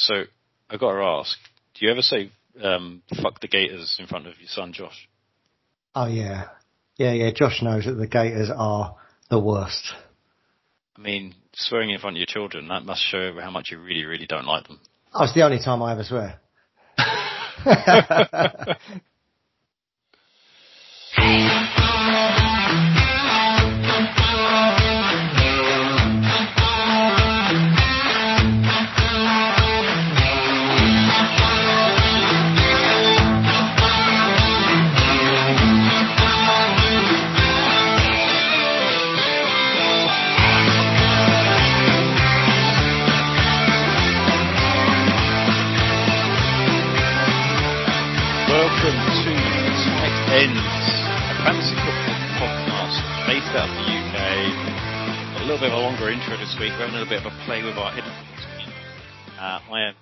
So I got to ask, do you ever say um, "fuck the Gators" in front of your son Josh? Oh yeah, yeah, yeah. Josh knows that the Gators are the worst. I mean, swearing in front of your children, that must show how much you really, really don't like them. Oh, it's the only time I ever swear. out of the UK. A little bit of a longer intro this week. We're having a little bit of a play with our team. Uh, I am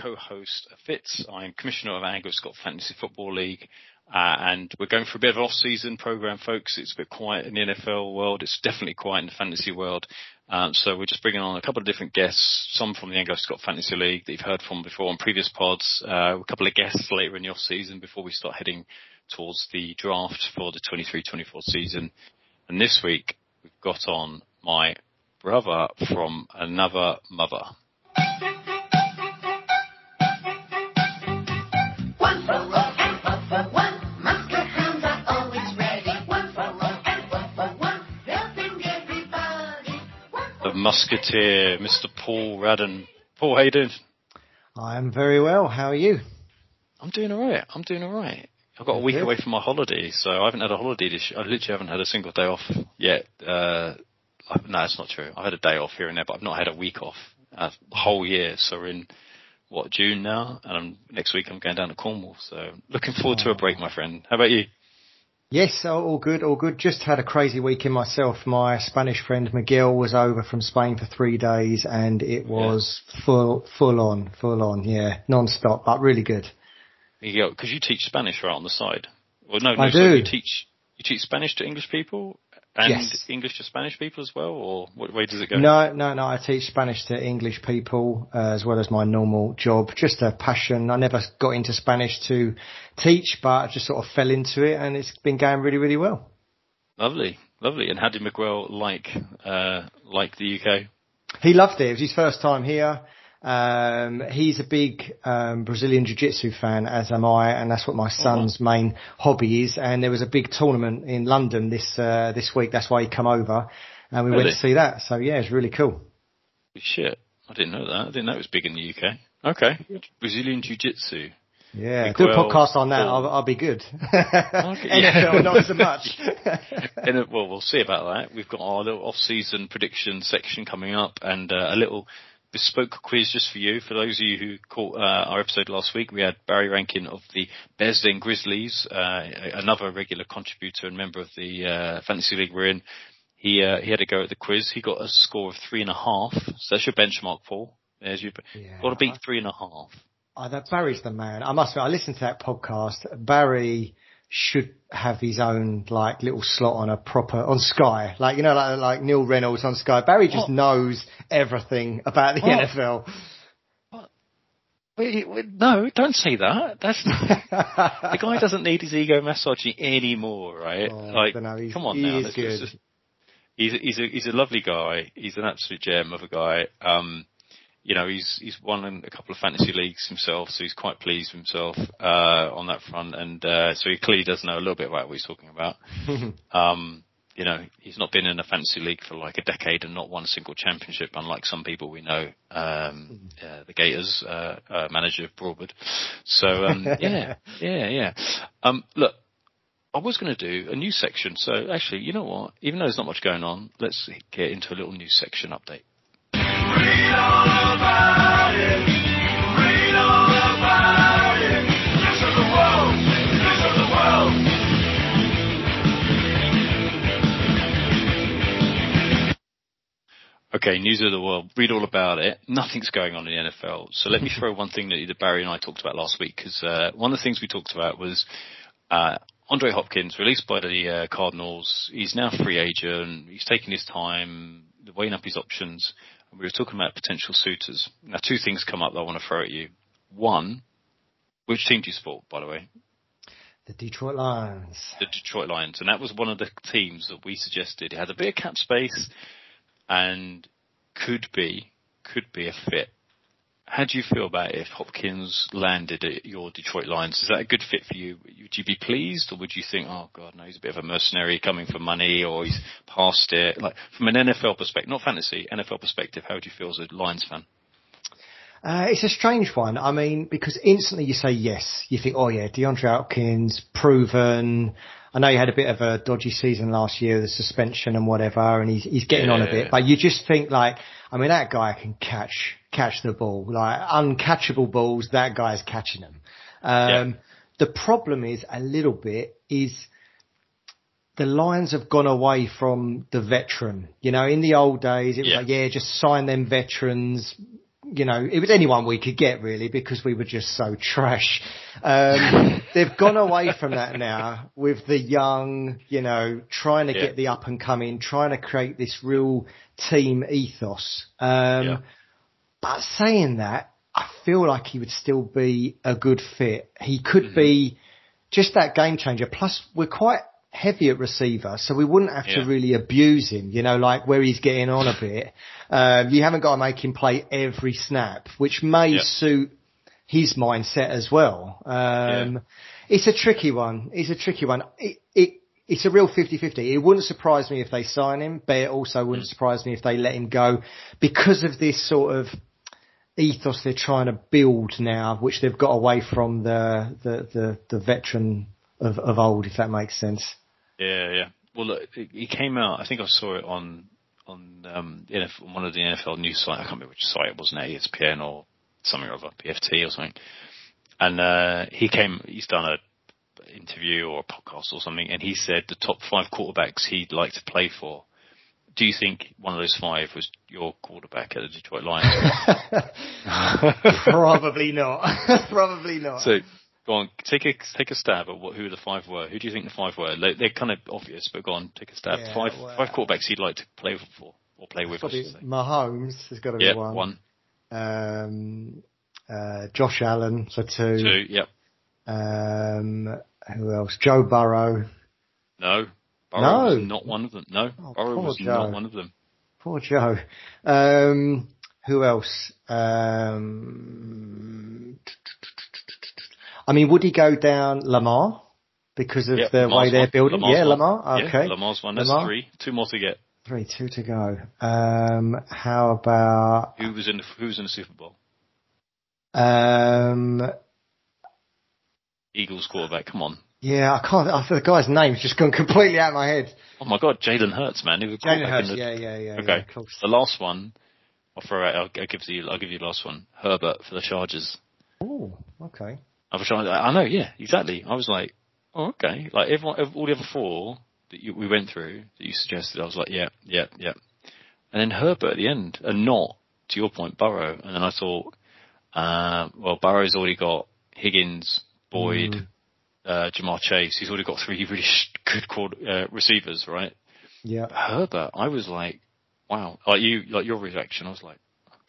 co-host Fitz. I'm commissioner of Anglo Scott Fantasy Football League. Uh, and we're going for a bit of an off-season program, folks. It's a bit quiet in the NFL world. It's definitely quiet in the fantasy world. Um, so we're just bringing on a couple of different guests, some from the Anglo Scott Fantasy League that you've heard from before on previous pods, uh, a couple of guests later in the off season before we start heading towards the draft for the 23-24 season. And this week we've got on my brother from another mother. One for all and one for one. Musket are always ready. One for all and one for one. Helping everybody. The Musketeer, Mr. Paul Radden. Paul, how you doing? I'm very well. How are you? I'm doing alright. I'm doing alright. I've got a week away from my holiday, so I haven't had a holiday this year. I literally haven't had a single day off yet. Uh, I- no, that's not true. I've had a day off here and there, but I've not had a week off uh, the whole year. So we're in, what, June now? And I'm, next week I'm going down to Cornwall. So looking forward to a break, my friend. How about you? Yes, all good, all good. Just had a crazy weekend myself. My Spanish friend Miguel was over from Spain for three days, and it was full, full on, full on. Yeah, non-stop, but really good. Because you teach Spanish right on the side. Well, no, no, I so do. you teach, you teach Spanish to English people and Yes. English to Spanish people as well, or what way does it go? No, no, no. I teach Spanish to English people uh, as well as my normal job. Just a passion. I never got into Spanish to teach, but I just sort of fell into it, and it's been going really, really well. Lovely, lovely. And how did Miguel like uh, like the UK? He loved it. It was his first time here. Um, he's a big um, Brazilian Jiu-Jitsu fan, as am I, and that's what my son's main hobby is. And there was a big tournament in London this uh, this week. That's why he come over, and we went to see that. So yeah, it's really cool. Shit, I didn't know that. I didn't know it was big in the UK. Okay, Brazilian Jiu Jitsu. Yeah, do a podcast on that. I'll, I'll be good. NFL, not so much. Well, we'll see about that. We've got our little off-season prediction section coming up, and uh, a little bespoke quiz just for you. For those of you who caught uh, our episode last week, we had Barry Rankin of the Bears Den Grizzlies, uh, another regular contributor and member of the uh, fantasy league we're in. He uh, he had a go at the quiz. He got a score of three and a half. So that's your benchmark, Paul. There's your Yeah. got to beat three and a half. Oh, that Barry's the man. I must. admit, I listened to that podcast. Barry should have his own like little slot on a proper on Sky, like you know, like like Neil Reynolds on Sky. Barry just What? knows everything about the What? NFL. Wait, wait, no, don't say that. That's the guy doesn't need his ego massaging anymore, right? Oh, like, come on he now. is good. just- he's a, he's a he's a lovely guy. He's an absolute gem of a guy. Um, you know, he's he's won a couple of fantasy leagues himself, so he's quite pleased with himself uh, on that front, and uh, so he clearly does know a little bit about what he's talking about. um, you know, he's not been in a fantasy league for like a decade and not won a single championship, unlike some people we know. Um, uh, the Gators uh, uh, manager of Broadwood. So um, yeah, yeah, yeah. Um, look, I was going to do a news section. So actually, you know what? Even though there's not much going on, let's get into a little news section update. Okay, news of the world. Read all about it. Nothing's going on in the NFL. So let me throw one thing that either Barry and I talked about last week, because uh, one of the things we talked about was uh, Andre Hopkins, released by the uh, Cardinals. He's now a free agent. He's taking his time, weighing up his options. We were talking about potential suitors. Now, two things come up that I want to throw at you. One, which team do you support, by the way? The Detroit Lions. The Detroit Lions, and that was one of the teams that we suggested. It had a bit of cap space, and could be could be a fit. How do you feel about if Hopkins landed at your Detroit Lions? Is that a good fit for you? Would you be pleased, or would you think, oh god, no, he's a bit of a mercenary coming for money, or he's past it? Like from an NFL perspective, not fantasy, NFL perspective, how would you feel as a Lions fan? Uh, it's a strange one. I mean, because instantly you say yes. You think, oh yeah, DeAndre Hopkins, proven. I know he had a bit of a dodgy season last year, the suspension and whatever, and he's, he's getting on a Yeah. bit. But you just think like, I mean, that guy can catch, catch the ball. Like, uncatchable balls, that guy's catching them. Um, the problem is a little bit is the Lions have gone away from the veteran. You know, in the old days, it was Yeah. like, yeah, just sign them veterans. You know, it was anyone we could get really because we were just so trash. Um, they've gone away from that now with the young, you know, trying to Yeah. get the up and coming, trying to create this real team ethos. Um, Yeah. but saying that, I feel like he would still be a good fit. He could be just that game changer. Plus, we're quite heavy at receiver, so we wouldn't have to really abuse him, you know, like where he's getting on a bit. Um, you haven't got to make him play every snap, which may Yeah. suit his mindset as well. Um, Yeah. it's a tricky one. It's a tricky one. It, it, it's a real 50-50. It wouldn't surprise me if they sign him, but it also Mm. wouldn't surprise me if they let him go because of this sort of ethos they're trying to build now, which they've got away from the, the, the, the veteran of, of old, if that makes sense. Yeah, yeah. Well, look, he he came out. I think I saw it on on um, NFL, one of the NFL news sites. I can't remember which site it was now, ESPN or something or other, PFT or something. And uh, he came. He's done a interview or a podcast or something, and he said the top five quarterbacks he'd like to play for. Do you think one of those five was your quarterback at the Detroit Lions? Probably not. Probably not. so, go on, take a take a stab at what who the five were. Who do you think the five were? They, they're kind of obvious, but go on, take a stab. Yeah, five well- five quarterbacks you'd like to play for or play with. Probably. Mahomes has got to be Yeah, one. one, Um, uh, Josh Allen for two. two. Yep. Um, who else? Joe Burrow. No. Burrow was No. not one of them. No, Oh, Burrow was Joe. not one of them. Poor Joe. Um, who else? Um, I mean, would he go down Lamar because of Yep, the Lamar's way they're building? Lamar's yeah, one. Lamar. Yeah, Okay, Lamar's one. That's Lamar. three. Two more to get. Three, two to go. Um, how about Who was in the Who was in the Super Bowl? um, Eagles quarterback. Come on. yeah, I can't. I, the guy's name's just gone completely out of my head. Oh my God, Jalen Hurts, man. Jalen Hurts. the- Yeah, yeah, yeah. Okay. Yeah. The last one, I'll throw out. I'll, I'll give you. I'll give you the last one. Herbert for the Chargers. Oh, okay. I was trying. I know. Yeah, exactly. I was like, oh, okay. Like everyone, ev- all the other four that you, we went through that you suggested, I was like, yeah, yeah, yeah. And then Herbert at the end, and not to your point, Burrow. And then I thought, uh, well, Burrow's already got Higgins, Boyd, Mm. uh, Ja'Marr Chase. He's already got three really sh- good quarter, uh, receivers, right? Yeah. Herbert, I was like, wow. Like you, like your reaction, I was like,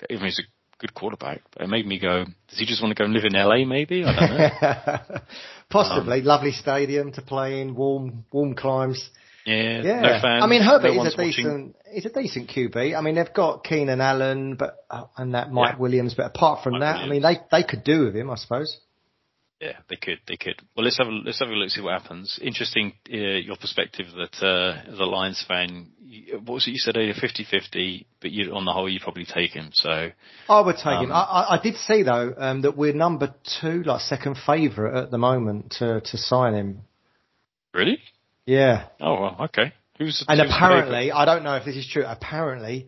okay, even he's a good quarterback, but it made me go, does he just want to go and live in LA maybe? I don't know. Possibly. Lovely stadium to play in, warm, warm climes. yeah, Yeah. no fans. I mean, Herbert no is a watching. decent, he's a decent QB. I mean, they've got Keenan Allen, but, uh, and that Mike Yeah. Williams, but apart from Mike that, I mean, they, they could do with him, I suppose. Yeah, they could, they could. Well, let's have a let's have a look, see what happens. Interesting, uh, your perspective that uh, as a Lions fan, what was it you said earlier, 50-50, but you on the whole you probably take him. So I would take him. Um, I, I, I did see though, um, that we're number two, like second favourite at the moment to, to sign him. really, Yeah. oh well, okay. Who's And who's apparently, I don't know if this is true, apparently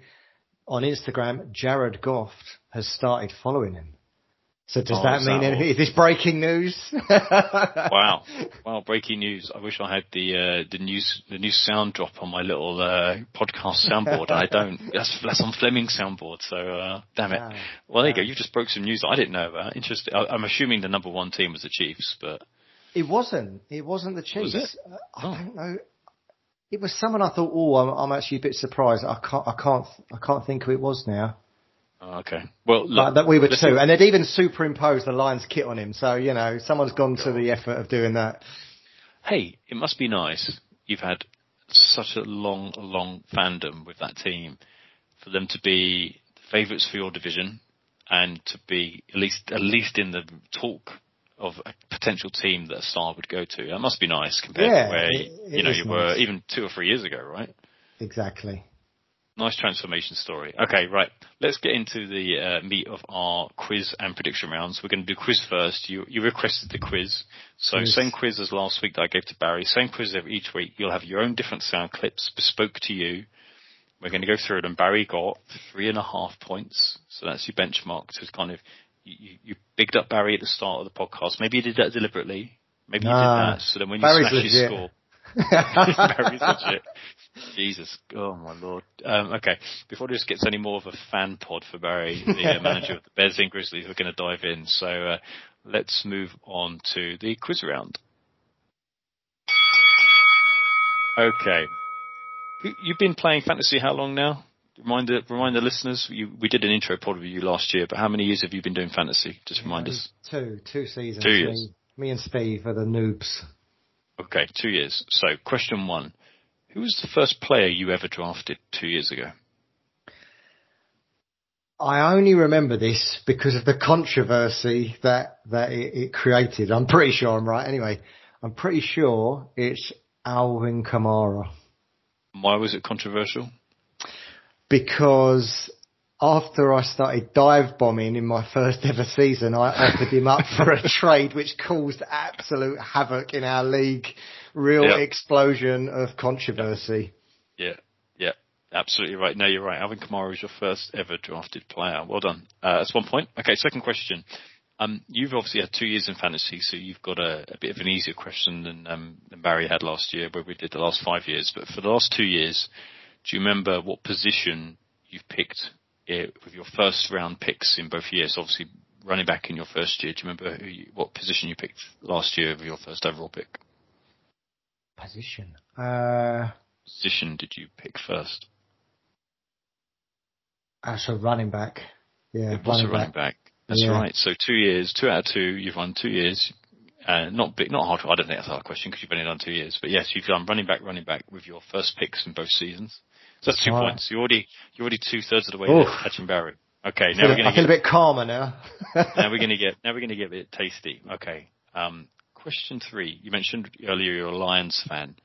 on Instagram, Jared Goff has started following him. So does Oh, that mean that anything? Is this breaking news? Wow, wow! Breaking news. I wish I had the uh, the news the news sound drop on my little uh, podcast soundboard. I don't. That's that's on Fleming's soundboard. So uh, damn it. Well, there you go. You just broke some news I didn't know about. Interesting. I, I'm assuming the number one team was the Chiefs, but It wasn't. It wasn't the Was Chiefs. it? Uh, I Oh. don't know. It was someone I thought, oh, I'm, I'm actually a bit surprised. I can't, I can't, I can't think who it was now. Oh, okay. Well, look, that we were too, and they'd even superimposed the Lions kit on him. So you know, someone's gone to the effort of doing that. Hey, it must be nice. You've had such a long, long fandom with that team for them to be favourites for your division and to be at least at least in the talk of a potential team that a star would go to. That must be nice compared Yeah, to where it- it you know you were even two or three years ago, right? Exactly. Nice transformation story. Okay, right. Let's get into the uh, meat of our quiz and prediction rounds. We're going to do quiz first. You you requested the quiz, so Yes. same quiz as last week that I gave to Barry. Same quiz every each week. You'll have your own different sound clips bespoke to you. We're going to go through it, and Barry got three and a half points, so that's your benchmark. So it's kind of you, you, bigged up Barry at the start of the podcast. Maybe you did that deliberately. Maybe you did that. So then when you Barry's smash legit. your score. Barry's legit. Jesus, oh my lord. Um, okay, before this gets any more of a fan pod for Barry, the uh, manager of the Bears and Grizzlies, we're going to dive in. So uh, let's move on to the quiz round. Okay, You- you've been playing fantasy how long now? Remind the remind the listeners. You, we did an intro pod with you last year, but how many years have you been doing fantasy? Just remind us. Two, two seasons. Two years. Me, me and Steve are the noobs. Okay, two years. So, question one: Who was the first player you ever drafted two years ago? I only remember this because of the controversy that that it, it created. I'm pretty sure I'm right. Anyway, I'm pretty sure it's Alvin Kamara Why was it controversial? because after I started dive bombing in my first ever season, I offered him up for a trade which caused absolute havoc in our league. Real Yeah. explosion of controversy. Yeah, yeah, absolutely right. No, you're right. Alvin Kamara is your first ever drafted player. Well done. Uh, that's one point. Okay, second question. Um, you've obviously had two years in fantasy, so you've got a, a bit of an easier question than, um, than Barry had last year, where we did the last five years. But for the last two years, do you remember what position you've picked uh, with your first round picks in both years? Obviously, running back in your first year. Do you remember who you, what position you picked last year with your first overall pick? Position. Uh, Position did you pick first? as a running back. Yeah, It was a running back. That's Yeah. right. So two years, two out of two. You've won two years. Uh, not big, not hard. I don't think that's a hard question because you've only done two years. But yes, you've done running back, running back with your first picks in both seasons. So that's two Right. points. You're already you're already two thirds of the way Oof. there, catching Barry. Okay, I now we're gonna feel get a bit calmer now. now we're gonna get now we're gonna get a bit tasty. Okay. Um, question three. You mentioned earlier you're a Lions fan.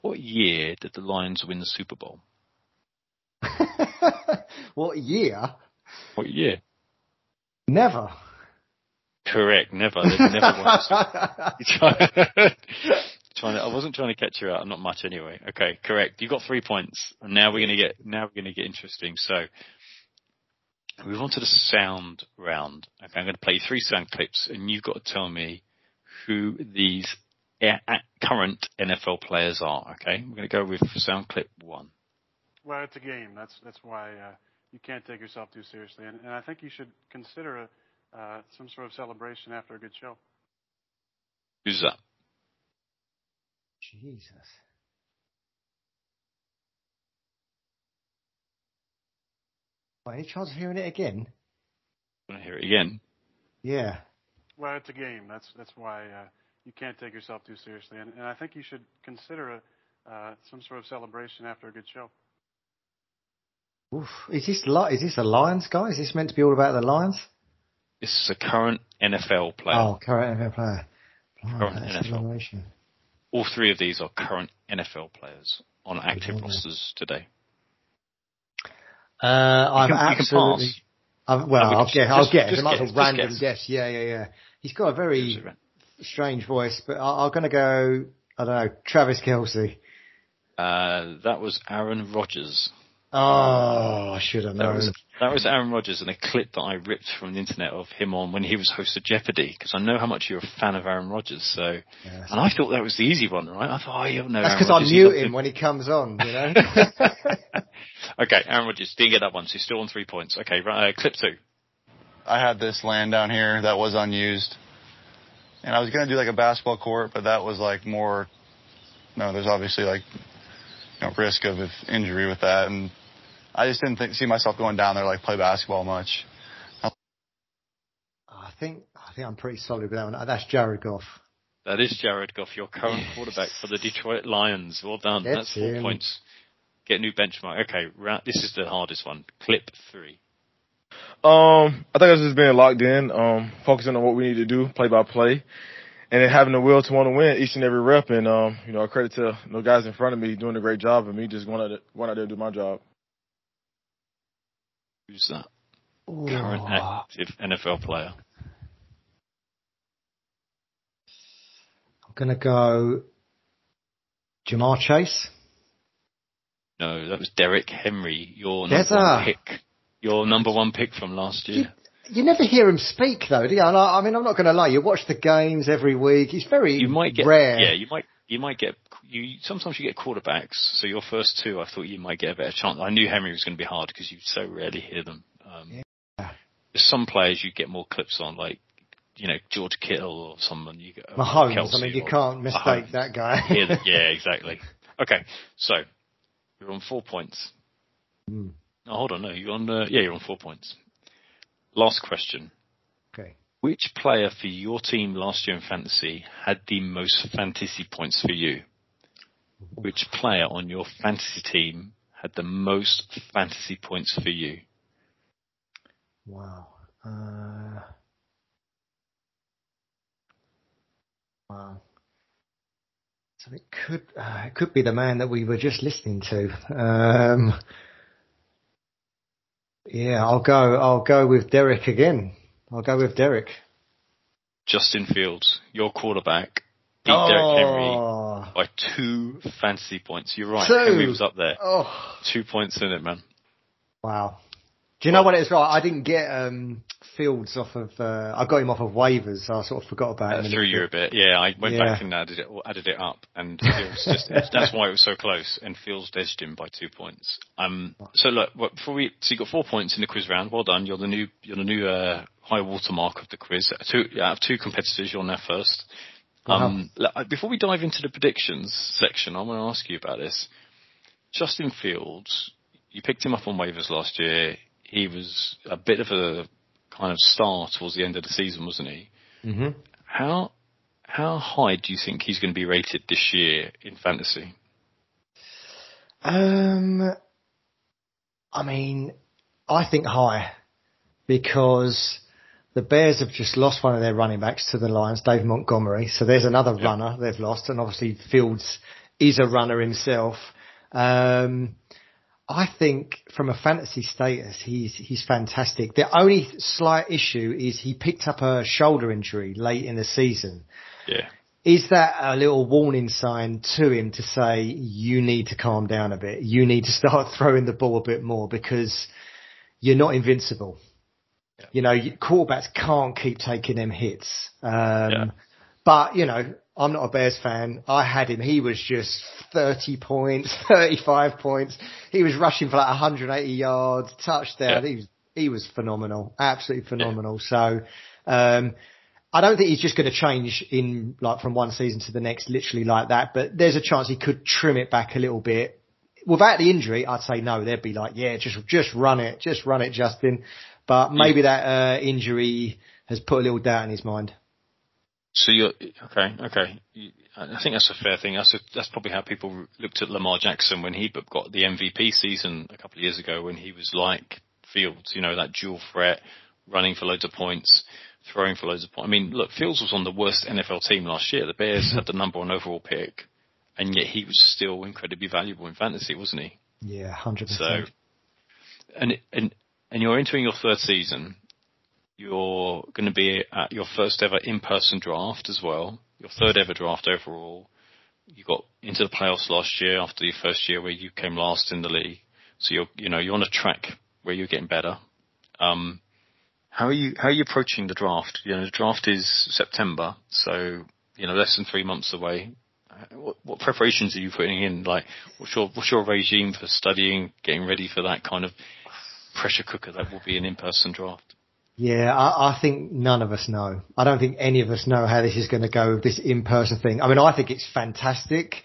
What year did the Lions win the Super Bowl? what year? What year? Never. Correct. Never. They've never won the Super Bowl. You try- trying to, I wasn't trying to catch you out. Not much anyway. Okay, correct. You got three points. And now we're gonna get now we're gonna get interesting. So we move on to the sound round. Okay, I'm gonna play three sound clips, and you've got to tell me who these a- a- current NFL players are. Okay, we're gonna go with sound clip one. Well, it's a game. That's that's why uh, you can't take yourself too seriously, and, and I think you should consider a, uh, some sort of celebration after a good show. Who's that? Jesus. By any chance of hearing it again? Want to hear it again? Yeah. Well, it's a game. That's that's why uh, you can't take yourself too seriously, and, and I think you should consider a, uh, some sort of celebration after a good show. Oof. Is this li- is this a Lions guy? Is this meant to be all about the Lions? This is a current NFL player. Oh, current NFL player. Blimey, Current that's NFL. Celebration. All three of these are current NFL players on active Blimey. rosters today. Uh, I've can- absolutely. I've, well, No, I'll can- guess. just- I'll guess. just It might guess, well just random guess. guess. Yeah, yeah, yeah. He's got a very strange voice, but I, I'm going to go. I don't know. Travis Kelce. Uh, that was Aaron Rodgers. Oh, I should have That known. was that was Aaron Rodgers in a clip that I ripped from the internet of him on when he was host of Jeopardy because I know how much you're a fan of Aaron Rodgers. So, Yes. and I thought that was the easy one, right? I thought, oh, you'll know. That's because I Rodgers, he's mute him when he comes on. You know. okay, Aaron Rodgers didn't get that one, so he's still on three points. Okay, right, uh, clip two. I had this land down here that was unused. And I was going to do like a basketball court, but that was like more, no, there's obviously like, you know, risk of injury with that. And I just didn't think, see myself going down there like play basketball much. I think I think I'm pretty solid with that one. That's Jared Goff. That is Jared Goff, your current quarterback for the Detroit Lions. Well done. That's That's four points. Get a new benchmark. Okay, ra- this is the hardest one. Clip three. Um, I think it's just being locked in, um, focusing on what we need to do, play by play, and then having the will to want to win each and every rep. And um, you know, credit to the guys in front of me doing a great job, and me just going out there, going out there to do my job. Who's that? Current active NFL player. I'm gonna go Ja'Marr Chase. No, that was Derrick Henry, your There's number one pick. Your number one pick from last year. You never hear him speak though, do you? And I I mean, I'm not going to lie. You watch the games every week. He's very You might get rare. yeah, you might you might get you sometimes you get quarterbacks. So your first two, I thought you might get a better chance. I knew Henry was going to be hard because you so rarely hear them. Um, Yeah. Some players you get more clips on, like you know George Kittle or someone. You get or Mahomes. Kelce I mean, you can't mistake Mahomes. that guy. yeah, yeah, exactly. Okay, so you're on four points. Hmm. Oh, hold on, no, you're on. Uh, yeah, you're on four points. Last question. Okay. Which player for your team last year in fantasy had the most fantasy points for you? Which player on your fantasy team had the most fantasy points for you? Wow. Uh, wow. So it could uh, it could be the man that we were just listening to. Um, yeah, I'll go. I'll go with Derrick again. I'll go with Derrick. Justin Fields, your quarterback, beat Derrick Henry Oh, by two fantasy points. You're right, Two. Henry was up there. oh, Two points in it, man. wow. Do you know what it is? Right, I didn't get um, Fields off of. Uh, I got him off of waivers, so I sort of forgot about Uh, him. threw you a bit. Yeah, I went Yeah. back and added it, added it up, and Fields just that's why it was so close. And Fields edged him by two points. Um, so look, what- before we, so you got four points in the quiz round. Well done. You're the new, you're the new uh, high watermark of the quiz. Two out of two competitors, you're on there Um, before we dive into the predictions section, I want to ask you about this. Justin Fields, you picked him up on waivers last year. He was a bit of a kind of star towards the end of the season, wasn't he? hmm How how high do you think he's going to be rated this year in fantasy? Um, I mean, I think high because the Bears have just lost one of their running backs to the Lions, Dave Montgomery. So there's another runner they've lost, and obviously Fields is a runner himself. Um, I think from a fantasy status, he's he's fantastic. The only slight issue is he picked up a shoulder injury late in the season. Yeah, Is that a little warning sign to him to say you need to calm down a bit? You need to start throwing the ball a bit more because you're not invincible. You know, quarterbacks can't keep taking them hits. Um, Yeah. but you know, I'm not a Bears fan. I had him. He was just 30 points, 35 points. He was rushing for like 180 yards, touchdown. Yeah. He was, he was phenomenal. Absolutely phenomenal. So, um, I don't think he's just going to change in like from one season to the next, literally like that. But there's a chance he could trim it back a little bit. Without the injury, I'd say no. They'd be like, yeah, just just run it, just run it, Justin. But maybe that uh, injury has put a little doubt in his mind. So you're okay. Okay, I think that's a fair thing. That's a, that's probably how people looked at Lamar Jackson when he got the MVP season a couple of years ago, when he was like Fields, you know, that dual threat, running for loads of points, throwing for loads of points. I mean, look, Fields was on the worst NFL team last year. The Bears had the number one overall pick, and yet he was still incredibly valuable in fantasy, wasn't he? Yeah, hundred percent. So, and and and you're entering your third season. You're going to be at your first ever in-person draft as well. Your third ever draft overall. You got into the playoffs last year after your first year where you came last in the league. So you're you know you're on a track where you're getting better. Um, how are you how are you approaching the draft? You know the draft is September, so you know less than three months away. What, what preparations are you putting in? Like, what's your what's your regime for studying, getting ready for that kind of pressure cooker that will be an in-person draft? Yeah, I, I think none of us know. I don't think any of us know how this is going to go with this in-person thing. I mean, I think it's fantastic.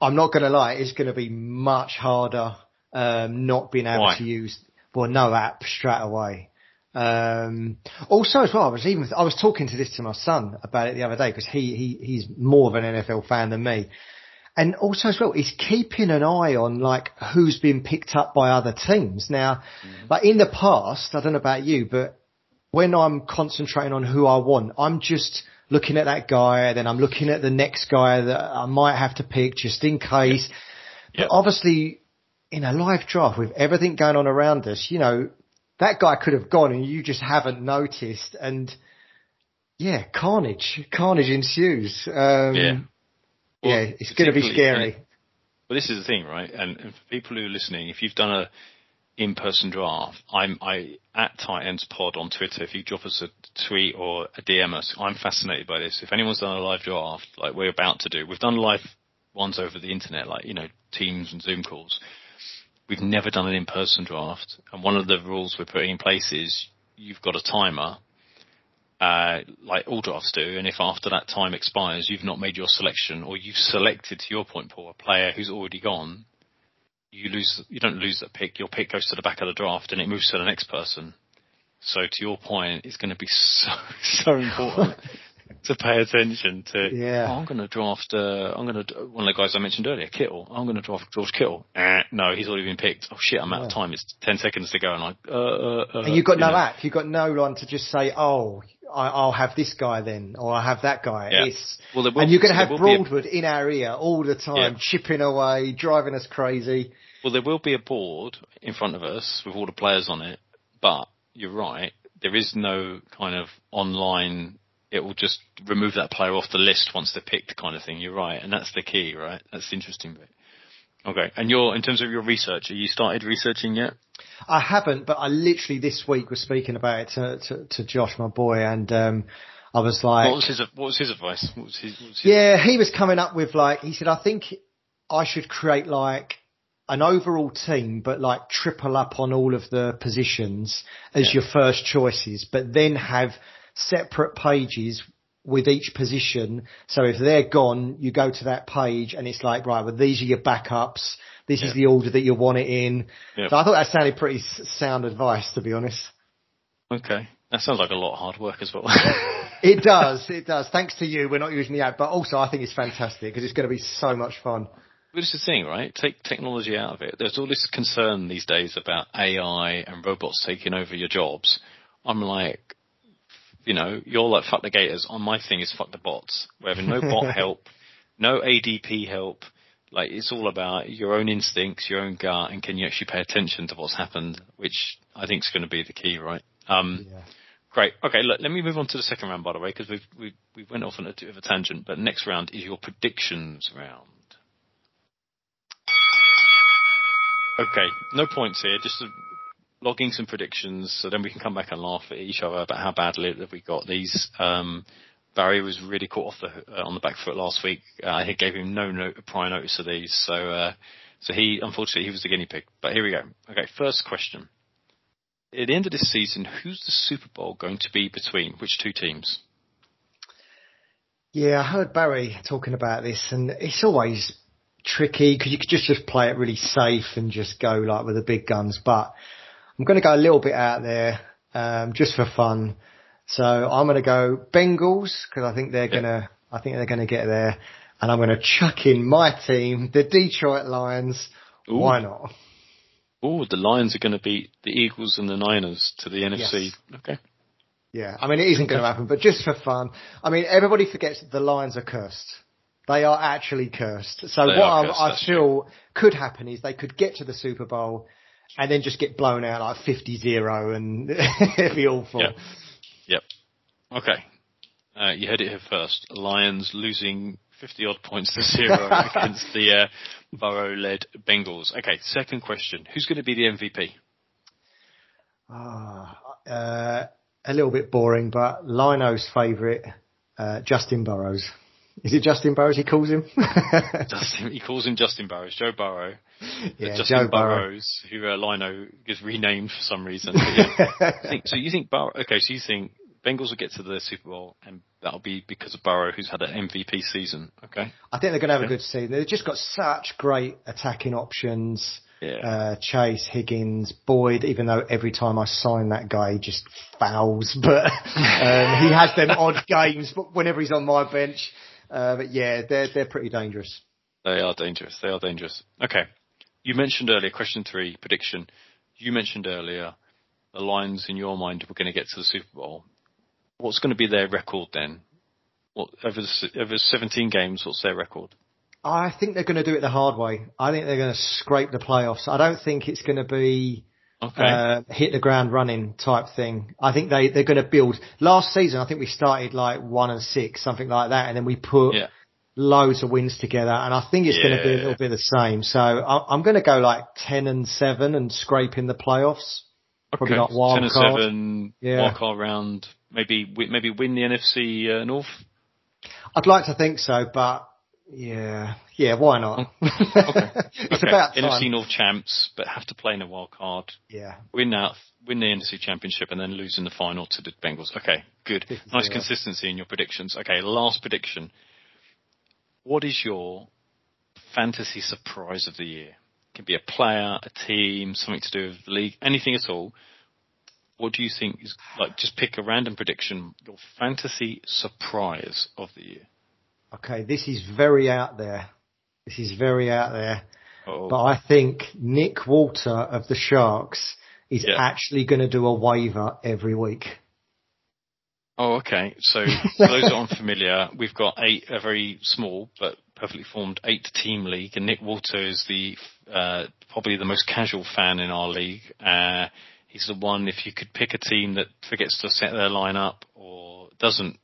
I'm not going to lie, it's going to be much harder um, not being able Why? to use well no app straight away. Um, also as well, I was even I was talking to this to my son about it the other day because he he he's more of an NFL fan than me. And also as well, he's keeping an eye on like who's been picked up by other teams. Now, like in the past, I don't know about you, but when I'm concentrating on who I want, I'm just looking at that guy, then I'm looking at the next guy that I might have to pick just in case. Yeah. But obviously, in a live draft with everything going on around us, you know, that guy could have gone and you just haven't noticed. And yeah, carnage, carnage ensues. Um, Yeah. Yeah, it's going to be scary. Well, this is the thing, right? And, and for people who are listening, if you've done a in-person draft, I'm I at Tight Ends Pod on Twitter. If you drop us a tweet or a DM us, I'm fascinated by this. If anyone's done a live draft like we're about to do, we've done live ones over the internet, like you know Teams and Zoom calls. We've never done an in-person draft, and one of the rules we're putting in place is you've got a timer uh, like all drafts do, and if after that time expires you've not made your selection or you've selected to your point, Paul, a player who's already gone, you lose. You don't lose that pick. Your pick goes to the back of the draft and it moves to the next person. So to your point, it's going to be so so important to pay attention to. Yeah. "Oh, I'm going to draft. Uh, I'm going to one of the guys I mentioned earlier, Kittle. I'm going to draft George Kittle. Eh, no, he's already been picked. Oh shit, I'm out of time. It's ten seconds to go, and I. Uh, uh, uh, And you've got you no know. app. You've got no one to just say, oh, I'll have this guy then, or I'll have that guy. Yeah. Well, and you're going to have be a- Broadwood in our ear all the time, Yeah. chipping away, driving us crazy. Well, there will be a board in front of us with all the players on it, but you're right. There is no kind of online. It will just remove that player off the list once they're picked, kind of thing. You're right, and that's the key, right? That's the interesting bit. Okay, and you're in terms of your research. Have you started researching yet? I haven't, but I literally this week was speaking about it to, to, to Josh, my boy, and um, I was like, What was his What was his advice? What was his, what was his Yeah, he was coming up with like he said, I think I should create like an overall team, but like triple up on all of the positions as your first choices, but then have separate pages with each position. So if they're gone, you go to that page and it's like, right, well, these are your backups. This is the order that you want it in. Yeah. So I thought that sounded pretty sound advice, to be honest. Okay, that sounds like a lot of hard work as well. It does, it does. Thanks to you, we're not using the app, but also I think it's fantastic because it's going to be so much fun. But it's the thing, right? Take technology out of it. There's all this concern these days about AI and robots taking over your jobs. I'm like, you know, you're like fuck the gators. On my thing is fuck the bots. We're having no bot help, no ADP help. Like it's all about your own instincts, your own gut, and can you actually pay attention to what's happened, which I think is going to be the key, right? Um, Yeah. Great. Okay, look, let me move on to the second round, by the way, because we've, we we went off on a bit of a tangent. But next round is your predictions round. Okay, no points here, just uh, logging some predictions, so then we can come back and laugh at each other about how badly have we got these. Um, Barry was really caught off the uh, on the back foot last week. Uh, I gave him no note, prior notice of these, so uh, so he unfortunately he was the guinea pig. But here we go. Okay, first question. At the end of this season, who's the Super Bowl going to be between? Which two teams? Yeah, I heard Barry talking about this, and it's always tricky because you could just just play it really safe and just go like with the big guns. But I'm going to go a little bit out there, um, just for fun. So I'm going to go Bengals because I think they're going to, I think they're going to get there, and I'm going to chuck in my team, the Detroit Lions. Ooh. Why not? Oh, the Lions are going to beat the Eagles and the Niners to the NFC. Okay. Yeah, I mean it isn't going to happen, but just for fun. I mean everybody forgets that the Lions are cursed. They are actually cursed. So They what are I, I feel could happen is they could get to the Super Bowl and then just get blown out like 50-0 and it'd be awful. Yeah. Yep. Okay. Uh, you heard it here first. Lions losing 50 odd points to zero against the uh, Burrow-led Bengals. Okay, second question. Who's going to be the MVP? Ah, uh, a little bit boring, but Lino's favourite, uh, Justin Burrows. Is it Justin Burrows he calls him? Justin, he calls him Justin Burrows, Joe Burrow. yeah, Justin Joe Burrow. Burrows, who uh, Lino gets renamed for some reason. Yeah. think, so you think Burrow? Okay, so you think Bengals will get to the Super Bowl, and that'll be because of Burrow, who's had an MVP season. Okay. I think they're going to have a good season. They've just got such great attacking options. Yeah. uh, Chase, Higgins, Boyd, even though every time I sign that guy, he just fouls, but um, he has them odd games but whenever he's on my bench. Uh, but yeah, they're, they're pretty dangerous. They are dangerous. They are dangerous. Okay. You mentioned earlier, question three, prediction. You mentioned earlier the Lions in your mind were going to get to the Super Bowl. What's going to be their record then? What, over, the, over 17 games, what's their record? I think they're going to do it the hard way. I think they're going to scrape the playoffs. I don't think it's going to be Okay. uh, hit the ground running type thing. I think they, they're going to build. Last season, I think we started like one and six, something like that, and then we put Yeah. loads of wins together, and I think it's going to be a little bit the same. So I, I'm going to go like 10 and 7 and scrape in the playoffs. Probably like wild 10 and card. 7, Yeah. wild card round, maybe, maybe win the NFC uh, North. I'd like to think so, but yeah, yeah, why not? it's Okay. about time. NFC North champs, but have to play in a wild card. Yeah. win that, win the NFC Championship, and then lose in the final to the Bengals. Okay, good. 50-0. Nice consistency in your predictions. Okay, last prediction. What is your fantasy surprise of the year? It can be a player, a team, something to do with the league, anything at all. What do you think is like? Just pick a random prediction. Your fantasy surprise of the year. Okay, this is very out there. This is very out there. Oh, But I think Nick Walter of the Sharks is Yeah. actually going to do a waiver every week. Oh, okay. So for those that aren't familiar, we've got eight, a very small but perfectly formed eight-team league, and Nick Walter is the uh, probably the most casual fan in our league. Uh, he's the one if you could pick a team that forgets to set their lineup or doesn't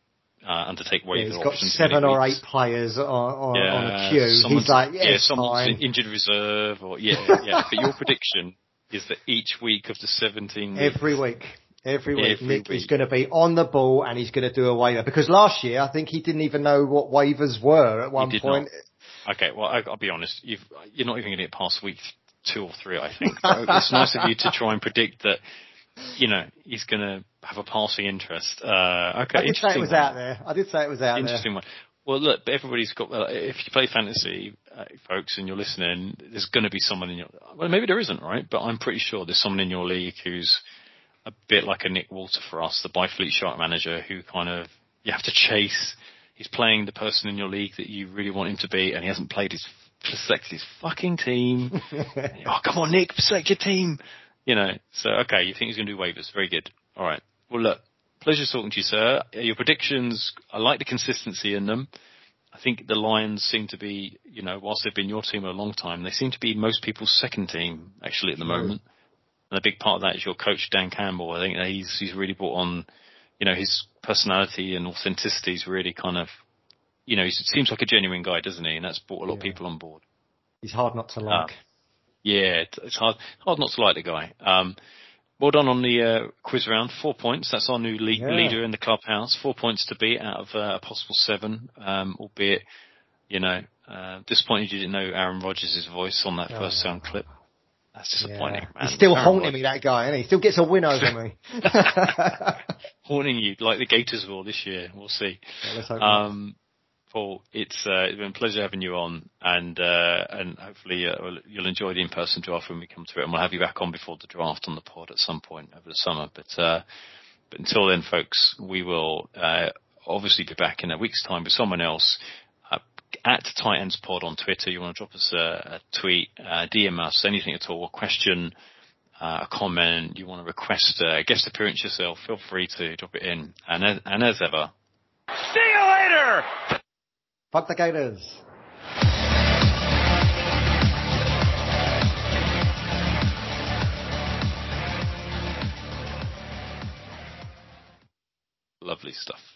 uh, undertake Yeah, waiver he's got options. seven or weeks. eight players on, on, Yeah, on a queue. He's like, yeah, yeah, someone's fine. injured reserve, or yeah, yeah. But your prediction is that each week of the 17 weeks, Every week. Every week, Every Nick is going to be on the ball and he's going to do a waiver. Because last year, I think he didn't even know what waivers were at one point. Okay, well, I, I'll be honest. You've, you're not even going to get past week two or three, I think. So it's nice of you to try and predict that, you know, he's going to have a passing interest. Uh, okay, I did say it interesting was one. out there. I did say it was out there. Interesting one. Well, look, but everybody's got. Uh, if you play fantasy, uh, folks, and you're listening, there's going to be someone in your. Well, maybe there isn't, right? But I'm pretty sure there's someone in your league who's a bit like a Nick Walter for us, the Byfleet Shark manager, who kind of you have to chase. He's playing the person in your league that you really want him to be, and he hasn't played his selected his fucking team. oh, come on, Nick, select your team. You know, so okay, you think he's going to do waivers? Very good. All right. Well, look, pleasure talking to you, sir. Your predictions, I like the consistency in them. I think the Lions seem to be, you know, whilst they've been your team a long time, they seem to be most people's second team actually at the moment. And a big part of that is your coach Dan Campbell. I think he's he's really brought on, you know, his personality and authenticity is really kind of, you know, he seems like a genuine guy, doesn't he? And that's brought a lot of people on board. He's hard not to ah. like. Yeah, it's hard hard not to like the guy. Um, well done on the uh, quiz round. Four points. That's our new le- Yeah. leader in the clubhouse. Four points to beat out of uh, a possible seven. Um, albeit, you know, uh, disappointed you didn't know Aaron Rodgers' voice on that first Oh. sound clip. That's Yeah. disappointing, man. He's still Aaron haunting Rodgers me, that guy, and he still gets a win over me. haunting you like the Gators will this year. We'll see. Yeah, let's hope not. Um, Paul, it's, uh, it's been a pleasure having you on, and uh, and hopefully uh, you'll enjoy the in-person draft when we come to it, and we'll have you back on before the draft on the pod at some point over the summer. But uh, but until then, folks, we will uh, obviously be back in a week's time with someone else. At Tight Ends Pod on Twitter, you want to drop us a, a tweet, uh, DM us, anything at all, a question, a comment, you want to request a guest appearance yourself, feel free to drop it in. And and as ever, See you later! Fuck the Gators. lovely stuff.